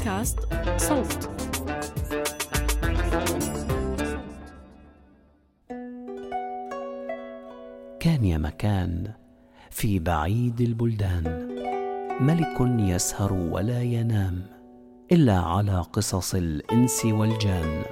بودكاست صوت. كان يا مكان في بعيد البلدان. ملك يسهر ولا ينام إلا على قصص الإنس والجان.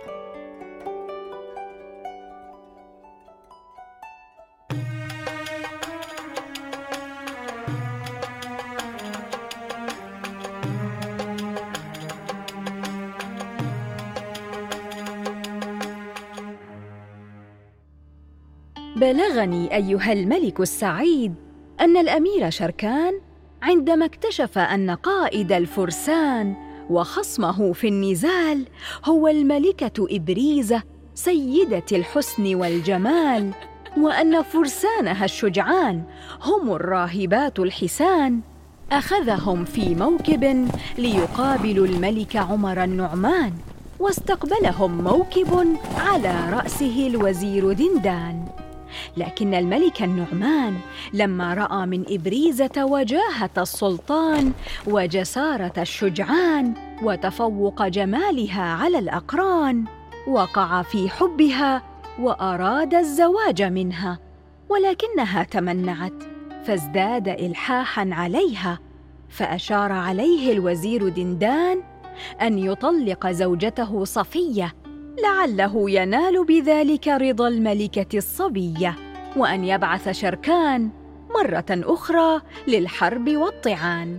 بلغني أيها الملك السعيد أن الأمير شركان عندما اكتشف أن قائد الفرسان وخصمه في النزال هو الملكة ابريزه سيدة الحسن والجمال وأن فرسانها الشجعان هم الراهبات الحسان أخذهم في موكب ليقابلوا الملك عمر النعمان واستقبلهم موكب على رأسه الوزير دندان. لكن الملك النعمان لما رأى من ابريزه وجاهه السلطان وجسارة الشجعان وتفوق جمالها على الأقران وقع في حبها وأراد الزواج منها ولكنها تمنعت فازداد الحاحا عليها فأشار عليه الوزير دندان أن يطلق زوجته صفية لعله ينال بذلك رضا الملكة الصبية وأن يبعث شركان مرة أخرى للحرب والطعان.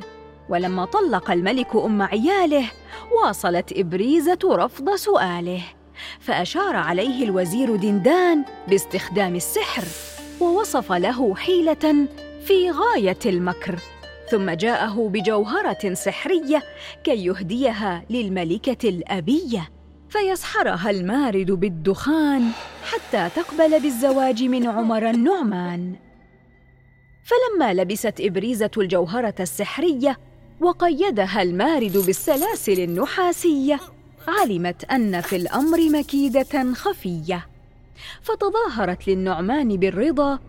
ولما طلق الملك أم عياله واصلت إبريزة رفض سؤاله فأشار عليه الوزير دندان باستخدام السحر ووصف له حيلة في غاية المكر. ثم جاءه بجوهرة سحرية كي يهديها للملكة الأبية. فيسحرها المارد بالدخان حتى تقبل بالزواج من عمر النعمان. فلما لبست إبريزة الجوهرة السحرية وقيدها المارد بالسلاسل النحاسية علمت أن في الأمر مكيدة خفية. فتظاهرت للنعمان بالرضا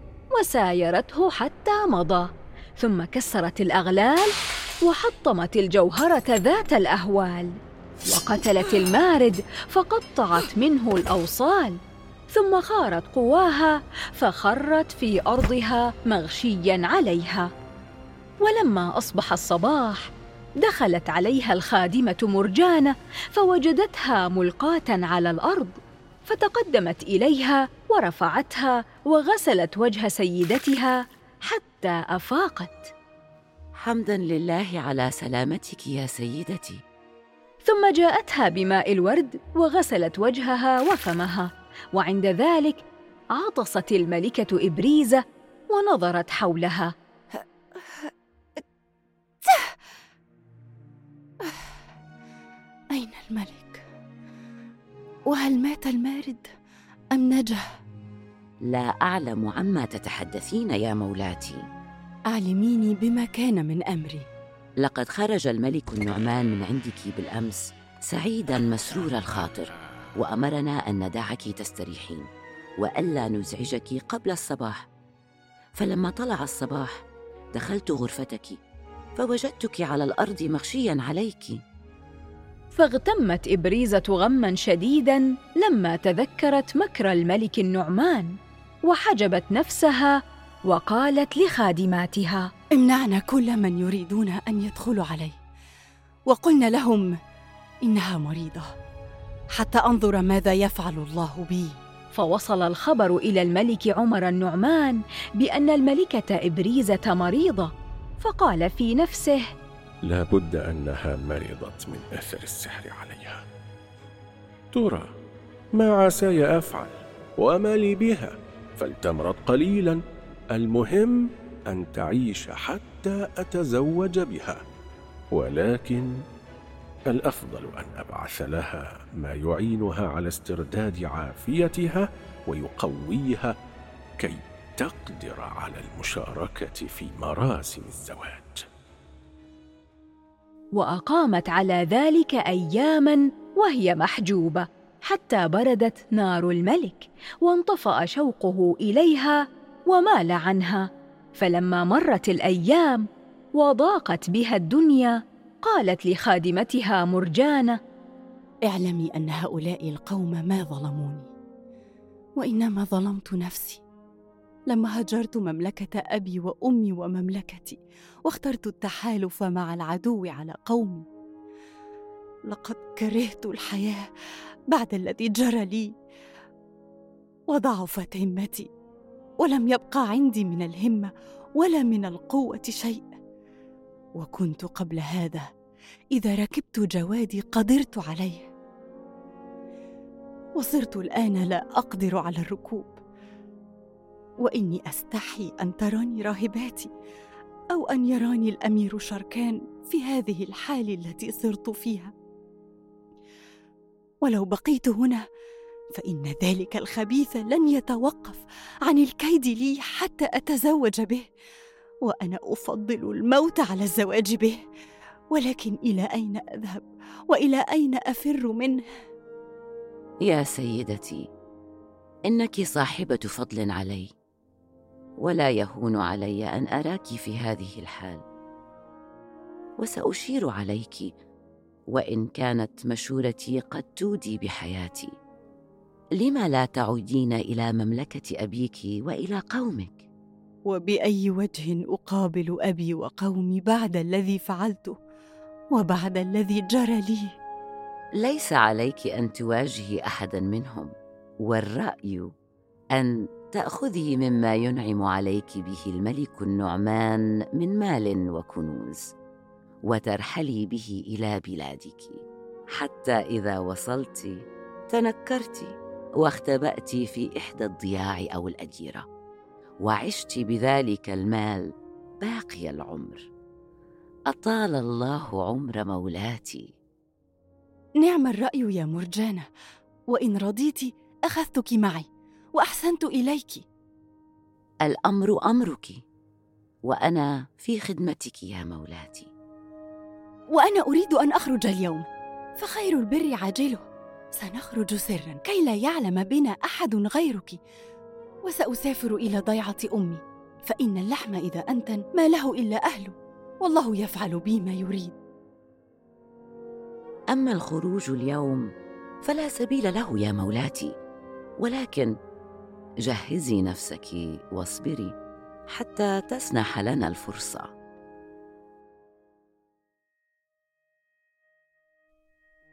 وسايرته حتى مضى ثم كسرت الأغلال وحطمت الجوهرة ذات الأهوال. وقتلت المارد فقطعت منه الأوصال ثم خارت قواها فخرت في أرضها مغشيا عليها. ولما أصبح الصباح دخلت عليها الخادمة مرجانة فوجدتها ملقاة على الأرض فتقدمت إليها ورفعتها وغسلت وجه سيدتها حتى أفاقت. حمدا لله على سلامتك يا سيدتي. ثم جاءتها بماء الورد وغسلت وجهها وفمها وعند ذلك عطست الملكة ابريزه ونظرت حولها. أين الملك؟ وهل مات المارد أم نجا؟ لا أعلم عما تتحدثين يا مولاتي. اعلميني بما كان من أمري. لقد خرج الملك النعمان من عندك بالأمس سعيدا مسرور الخاطر وأمرنا أن ندعك تستريحين وألا نزعجك قبل الصباح. فلما طلع الصباح دخلت غرفتك فوجدتك على الأرض مغشيا عليك. فاغتمت إبريزة غما شديدا لما تذكرت مكر الملك النعمان وحجبت نفسها وقالت لخادماتها امنعنا كل من يريدون أن يدخلوا علي وقلنا لهم إنها مريضة. حتى أنظر ماذا يفعل الله بي. فوصل الخبر إلى الملك عمر النعمان بأن الملكة إبريزة مريضة. فقال في نفسه لا بد أنها مرضت من أثر السحر عليها. ترى ما عساي أفعل وما لي بها. فلتمرض قليلا. المهم أن تعيش حتى أتزوج بها ولكن الأفضل أن أبعث لها ما يعينها على استرداد عافيتها ويقويها كي تقدر على المشاركة في مراسم الزواج. وأقامت على ذلك اياما وهي محجوبة حتى بردت نار الملك وانطفأ شوقه إليها ومال عنها. فلما مرت الأيام وضاقت بها الدنيا قالت لخادمتها مرجانة اعلمي أن هؤلاء القوم ما ظلموني وإنما ظلمت نفسي. لما هجرت مملكة أبي وأمي ومملكتي واخترت التحالف مع العدو على قومي. لقد كرهت الحياة بعد الذي جرى لي وضعفت همتي. ولم يبقى عندي من الهمة ولا من القوة شيء. وكنت قبل هذا إذا ركبت جوادي قدرت عليه. وصرت الآن لا أقدر على الركوب. وإني أستحي أن تراني راهباتي أو أن يراني الأمير شركان في هذه الحال التي صرت فيها. ولو بقيت هنا فإن ذلك الخبيث لن يتوقف عن الكيد لي حتى أتزوج به وأنا أفضل الموت على الزواج به. ولكن إلى أين أذهب؟ وإلى أين أفر منه؟ يا سيدتي إنك صاحبة فضل علي ولا يهون علي أن أراك في هذه الحال. وسأشير عليك وإن كانت مشورتي قد تودي بحياتي. لم لا تعودين إلى مملكة أبيك وإلى قومك؟ وبأي وجه أقابل أبي وقومي بعد الذي فعلته وبعد الذي جرى لي؟ ليس عليك أن تواجهي أحدا منهم والرأي أن تأخذي مما ينعم عليك به الملك النعمان من مال وكنوز وترحلي به إلى بلادك حتى إذا وصلت تنكرت واختبات في إحدى الضياع أو الاديره وعشت بذلك المال باقي العمر. أطال الله عمر مولاتي. نعم الرأي يا مرجانة وإن رضيت أخذتك معي وأحسنت إليك. الأمر أمرك وأنا في خدمتك يا مولاتي. وأنا أريد أن أخرج اليوم فخير البر عاجله. سنخرج سرا. كي لا يعلم بنا أحد غيرك. وسأسافر إلى ضيعة أمي. فإن اللحم إذا أنتن ما له إلا اهله والله يفعل بي ما يريد. أما الخروج اليوم فلا سبيل له يا مولاتي. ولكن جهزي نفسك واصبري حتى تسنح لنا الفرصة.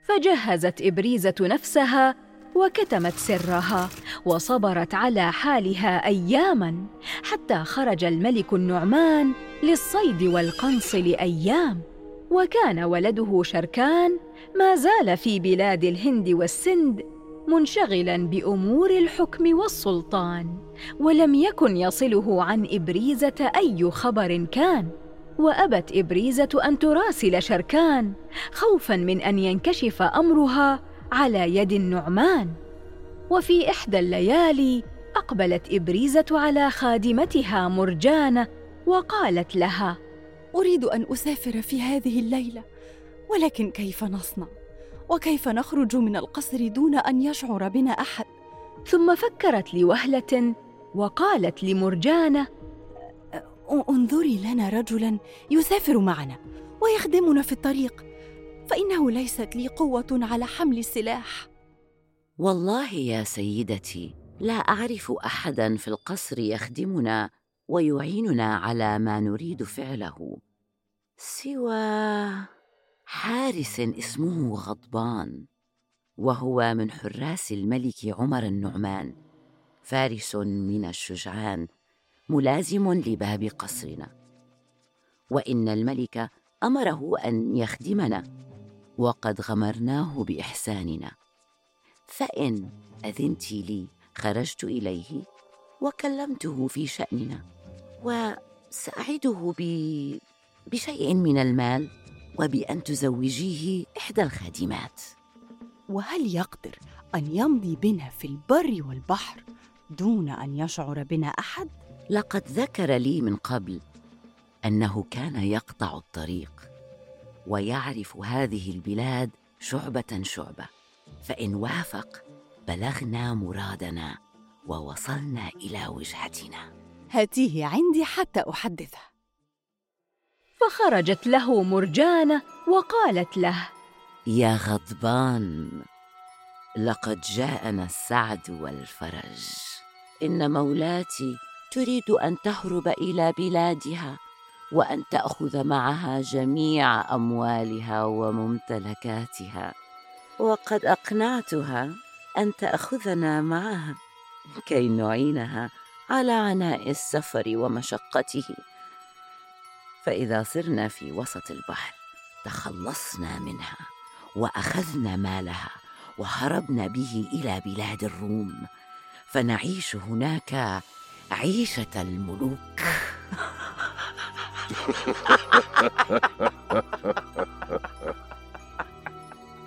فجهزت إبريزة نفسها وكتمت سرها وصبرت على حالها اياما حتى خرج الملك النعمان للصيد والقنص لايام وكان ولده شركان ما زال في بلاد الهند والسند منشغلا بأمور الحكم والسلطان ولم يكن يصله عن إبريزة أي خبر كان. وأبت إبريزة أن تراسل شركان خوفا من أن ينكشف أمرها على يد النعمان. وفي إحدى الليالي أقبلت إبريزة على خادمتها مرجانة وقالت لها أريد أن أسافر في هذه الليلة ولكن كيف نصنع؟ وكيف نخرج من القصر دون أن يشعر بنا أحد؟ ثم فكرت لوهلة وقالت لمرجانة انظري لنا رجلا يسافر معنا ويخدمنا في الطريق. فإنه ليست لي قوة على حمل السلاح. والله يا سيدتي لا أعرف احدا في القصر يخدمنا ويعيننا على ما نريد فعله. سوى حارس اسمه غضبان وهو من حراس الملك عمر النعمان فارس من الشجعان. ملازم لباب قصرنا. وإن الملك أمره أن يخدمنا وقد غمرناه بإحساننا. فإن أذنت لي خرجت إليه وكلمته في شأننا. وسأعده ب... بشيء من المال وبأن تزوجيه إحدى الخادمات. وهل يقدر أن يمضي بنا في البر والبحر دون أن يشعر بنا أحد؟ لقد ذكر لي من قبل أنه كان يقطع الطريق ويعرف هذه البلاد شعبة شعبة. فإن وافق بلغنا مرادنا ووصلنا إلى وجهتنا. هاتيه عندي حتى أحدثه. فخرجت له مرجانة وقالت له يا غضبان لقد جاءنا السعد والفرج. إن مولاتي تريد أن تهرب إلى بلادها وأن تأخذ معها جميع أموالها وممتلكاتها. وقد أقنعتها أن تأخذنا معها كي نعينها على عناء السفر ومشقته. فإذا صرنا في وسط البحر تخلصنا منها وأخذنا مالها وهربنا به إلى بلاد الروم. فنعيش هناك عيشة الملوك.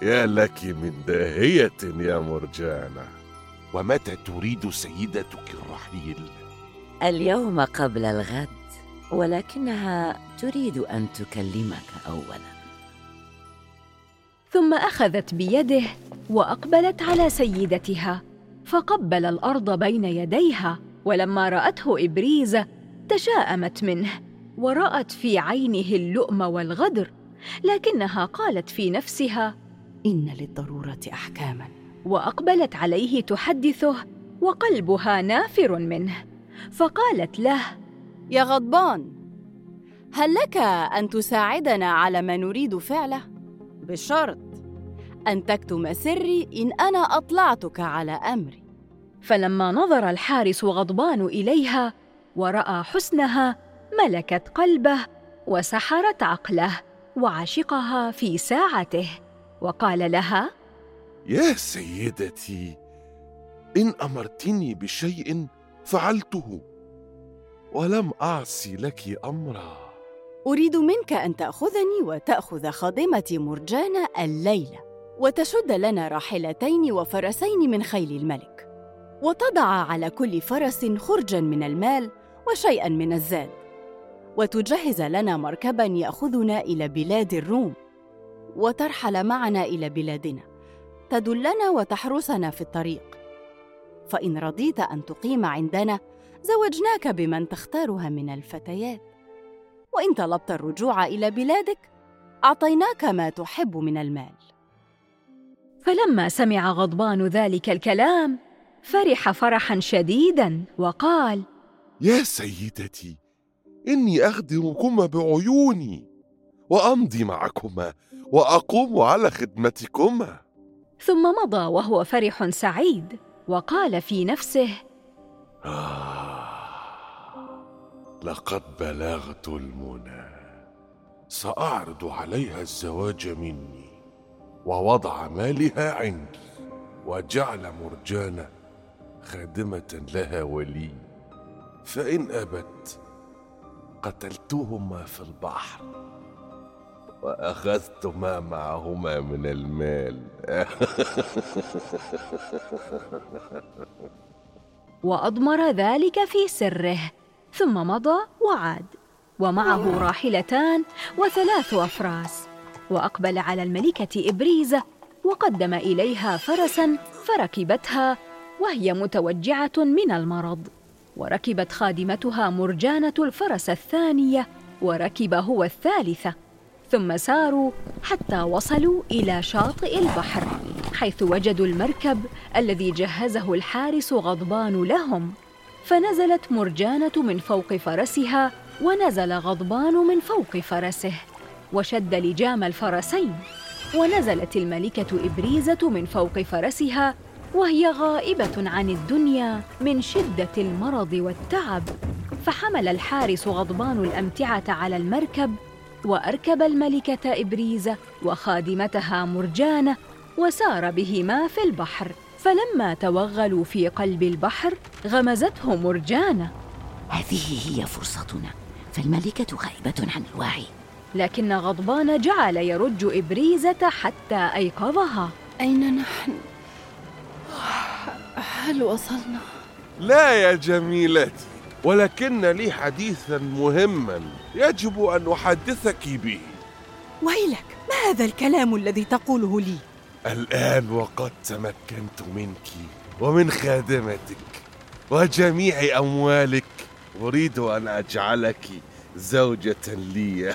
يا لك من داهية يا مرجانة. ومتى تريد سيدتك الرحيل؟ اليوم قبل الغد ولكنها تريد أن تكلمك اولا. ثم أخذت بيده وأقبلت على سيدتها فقبل الأرض بين يديها. ولما رأته ابريزه تشاءمت منه ورأت في عينه اللؤم والغدر لكنها قالت في نفسها إن للضرورة أحكاما وأقبلت عليه تحدثه وقلبها نافر منه فقالت له يا غضبان هل لك أن تساعدنا على ما نريد فعله؟ بشرط أن تكتم سري إن أنا أطلعتك على أمري فلما نظر الحارس غضبان إليها ورأى حسنها ملكت قلبه وسحرت عقله وعشقها في ساعته. وقال لها يا سيدتي إن أمرتني بشيء فعلته ولم أعصي لك أمرا. أريد منك أن تأخذني وتأخذ خادمتي مرجانة الليلة وتشد لنا راحلتين وفرسين من خيل الملك. وتضع على كل فرس خرجا من المال وشيئا من الزاد وتجهز لنا مركبا يأخذنا إلى بلاد الروم وترحل معنا إلى بلادنا تدلنا وتحرسنا في الطريق. فإن رضيت أن تقيم عندنا زوجناك بمن تختارها من الفتيات. وإن طلبت الرجوع إلى بلادك أعطيناك ما تحب من المال. فلما سمع غضبان ذلك الكلام فرح فرحا شديدا وقال يا سيدتي إني أخدمكما بعيوني وأمضي معكما وأقوم على خدمتكما. ثم مضى وهو فرح سعيد وقال في نفسه آه لقد بلغت المنى سأعرض عليها الزواج مني ووضع مالها عندي وجعل مرجانة خادمة لها ولي. فإن أبت قتلتهما في البحر وأخذت ما معهما من المال. وأضمر ذلك في سره ثم مضى وعاد ومعه راحلتان وثلاث أفراس وأقبل على الملكة ابريزه وقدم إليها فرسا فركبتها وهي متوجعة من المرض. وركبت خادمتها مرجانة الفرس الثانية وركب هو الثالثة. ثم ساروا حتى وصلوا إلى شاطئ البحر حيث وجدوا المركب الذي جهزه الحارس غضبان لهم. فنزلت مرجانة من فوق فرسها ونزل غضبان من فوق فرسه. وشد لجام الفرسين ونزلت الملكة إبريزة من فوق فرسها وهي غائبة عن الدنيا من شدة المرض والتعب فحمل الحارس غضبان الأمتعة على المركب وأركب الملكة ابريزه وخادمتها مرجانه وسار بهما في البحر. فلما توغلوا في قلب البحر غمزته مرجانه هذه هي فرصتنا فالملكة غائبة عن الوعي. لكن غضبان جعل يرج إبريزة حتى أيقظها. أين نحن؟ هل وصلنا؟ لا يا جميلتي ولكن لي حديثا مهما يجب أن أحدثك به ويلك ما هذا الكلام الذي تقوله لي؟ الآن وقد تمكنت منك ومن خادمتك وجميع أموالك أريد أن أجعلك زوجة لي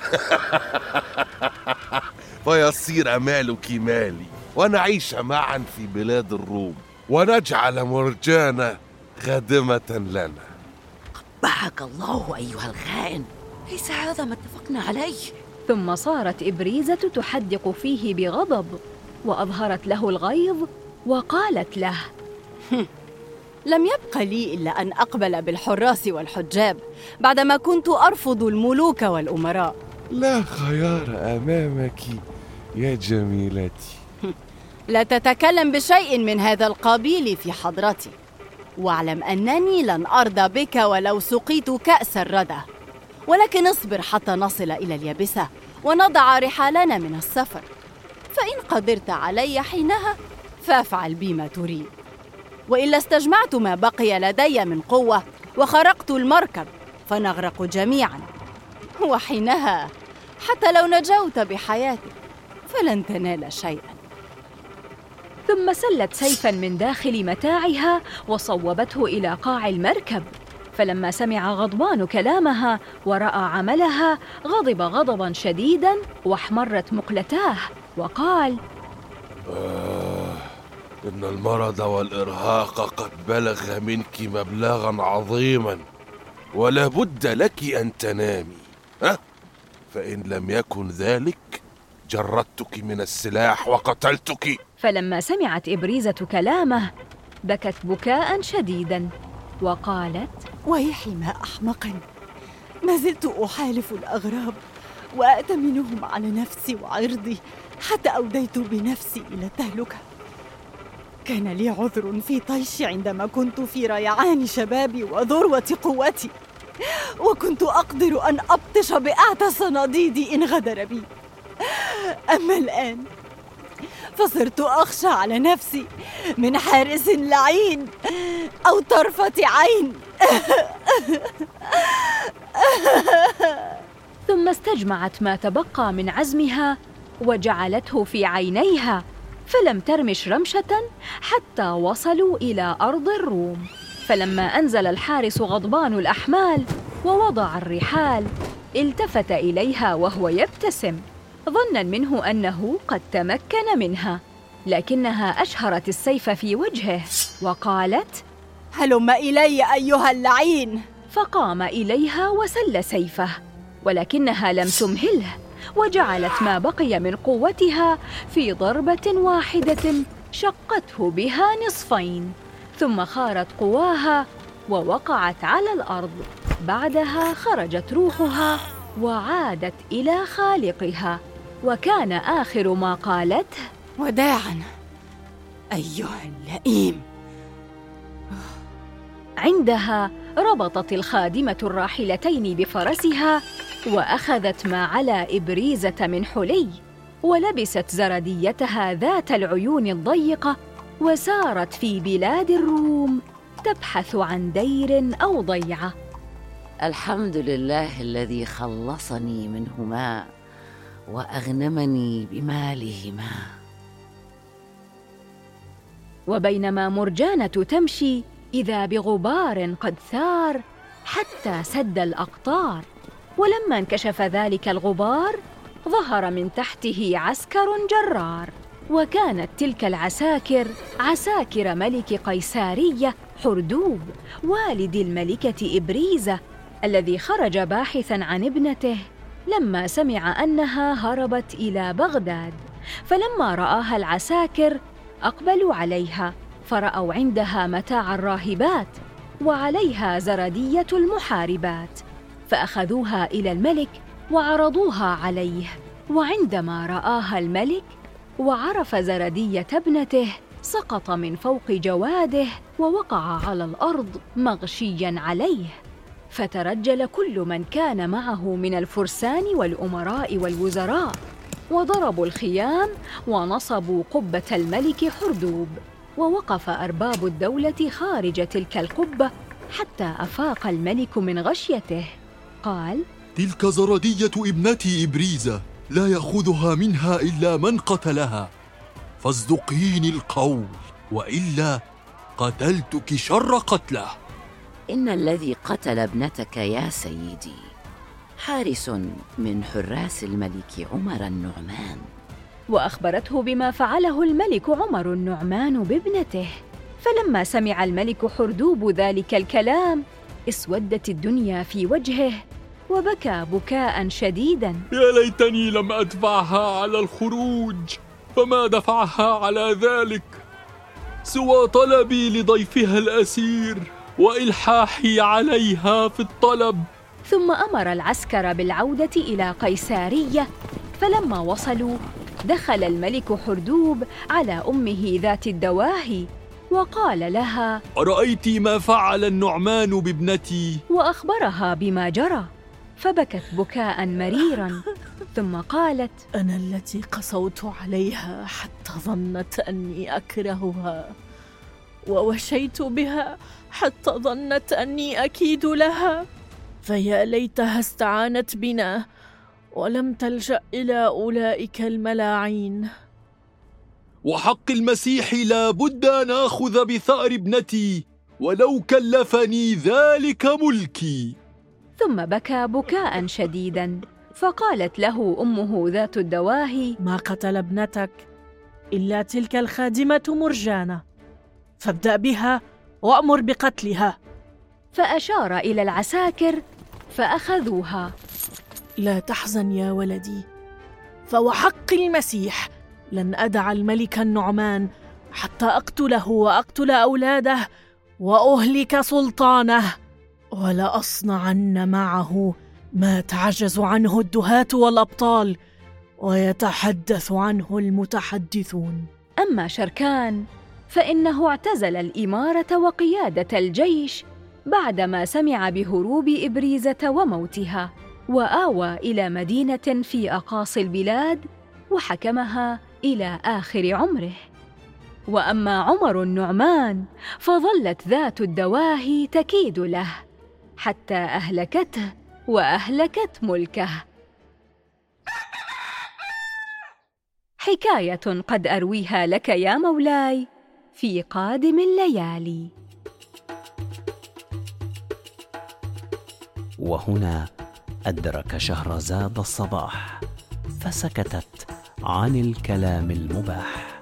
فيصير مالك مالي ونعيش معا في بلاد الروم ونجعل مرجانة خادمة لنا. قبحك الله أيها الخائن. ليس هذا ما اتفقنا عليه. ثم صارت إبريزة تحدق فيه بغضب وأظهرت له الغيظ وقالت له لم يبق لي إلا أن أقبل بالحراس والحجاب بعدما كنت أرفض الملوك والأمراء. لا خيار أمامك يا جميلتي. لا تتكلم بشيء من هذا القبيل في حضرتي. واعلم أنني لن أرضى بك ولو سقيت كأس الردى. ولكن اصبر حتى نصل إلى اليابسة ونضع رحالنا من السفر. فإن قدرت علي حينها فافعل بي ما تريد وإلا استجمعت ما بقي لدي من قوة وخرقت المركب فنغرق جميعا. وحينها حتى لو نجوت بحياتك فلن تنال شيئا. ثم سلت سيفا من داخل متاعها وصوبته إلى قاع المركب. فلما سمع غضبان كلامها ورأى عملها غضب غضبا شديدا واحمرت مقلتاه وقال آه إن المرض والإرهاق قد بلغ منك مبلغا عظيما ولا بد لك أن تنامي. ها؟ فإن لم يكن ذلك جردتك من السلاح وقتلتك. فلما سمعت إبريزة كلامه بكت بكاء شديدا وقالت ويحي ما أحمقا ما زلت أحالف الأغراب وأأتمنهم على نفسي وعرضي حتى أوديت بنفسي إلى التهلكة. كان لي عذر في طيشي عندما كنت في ريعان شبابي وذروة قوتي وكنت أقدر أن أبطش بأعتى صناديدي إن غدر بي. أما الآن فصرت أخشى على نفسي من حارس لعين أو طرفة عين. ثم استجمعت ما تبقى من عزمها وجعلته في عينيها فلم ترمش رمشة حتى وصلوا إلى أرض الروم. فلما أنزل الحارس غضبان الأحمال ووضع الرحال التفت إليها وهو يبتسم. ظنا منه أنه قد تمكن منها لكنها أشهرت السيف في وجهه وقالت هلم إلي أيها اللعين. فقام إليها وسل سيفه ولكنها لم تمهله وجعلت ما بقي من قوتها في ضربة واحدة شقته بها نصفين ثم خارت قواها ووقعت على الأرض. بعدها خرجت روحها وعادت إلى خالقها. وكان آخر ما قالته وداعا أيها اللئيم. عندها ربطت الخادمة الراحلتين بفرسها وأخذت ما على إبريزة من حلي ولبست زرديتها ذات العيون الضيقة وسارت في بلاد الروم تبحث عن دير أو ضيعة. الحمد لله الذي خلصني منهما. وأغنمني بمالهما. وبينما مرجانة تمشي إذا بغبار قد ثار حتى سد الأقطار. ولما انكشف ذلك الغبار ظهر من تحته عسكر جرار. وكانت تلك العساكر عساكر ملك قيسارية حردوب والد الملكة إبريزة الذي خرج باحثا عن ابنته لما سمع أنها هربت إلى بغداد. فلما رآها العساكر أقبلوا عليها فرأوا عندها متاع الراهبات وعليها زردية المحاربات. فأخذوها إلى الملك وعرضوها عليه. وعندما رآها الملك وعرف زردية ابنته سقط من فوق جواده ووقع على الأرض مغشيا عليه. فترجل كل من كان معه من الفرسان والأمراء والوزراء وضربوا الخيام ونصبوا قبة الملك حردوب ووقف أرباب الدولة خارج تلك القبة حتى أفاق الملك من غشيته. قال تلك زردية ابنتي إبريزة لا يأخذها منها إلا من قتلها. فاصدقيني القول وإلا قتلتك شر قتله. إن الذي قتل ابنتك يا سيدي. حارس من حراس الملك عمر النعمان. وأخبرته بما فعله الملك عمر النعمان بابنته. فلما سمع الملك حردوب ذلك الكلام اسودت الدنيا في وجهه وبكى بكاء شديدا. يا ليتني لم أدفعها على الخروج فما دفعها على ذلك؟ سوى طلبي لضيفها الأسير. وإلحاحي عليها في الطلب. ثم أمر العسكر بالعودة إلى قيسارية فلما وصلوا دخل الملك حردوب على أمه ذات الدواهي وقال لها أرأيت ما فعل النعمان بابنتي؟ وأخبرها بما جرى فبكت بكاء مريرا ثم قالت أنا التي قسوت عليها حتى ظنت أني أكرهها. ووشيت بها حتى ظنت أني أكيد لها. فيا ليتها استعانت بنا ولم تلجأ إلى أولئك الملاعين. وحق المسيح لا بد أن آخذ بثأر ابنتي ولو كلفني ذلك ملكي. ثم بكى بكاء شديدا فقالت له أمه ذات الدواهي ما قتل ابنتك إلا تلك الخادمة مرجانة. فابدأ بها وأمر بقتلها. فأشار إلى العساكر فأخذوها. لا تحزن يا ولدي فوحق المسيح. لن أدع الملك النعمان حتى أقتله وأقتل أولاده وأهلك سلطانه. ولاصنعن معه ما تعجز عنه الدهاه والأبطال ويتحدث عنه المتحدثون. أما شركان فإنه اعتزل الإمارة وقيادة الجيش بعدما سمع بهروب إبريزة وموتها وآوى إلى مدينة في أقاصي البلاد وحكمها إلى آخر عمره. وأما عمر النعمان فظلت ذات الدواهي تكيد له حتى أهلكته وأهلكت ملكه. حكاية قد أرويها لك يا مولاي. في قادم الليالي. وهنا أدرك شهرزاد الصباح فسكتت عن الكلام المباح.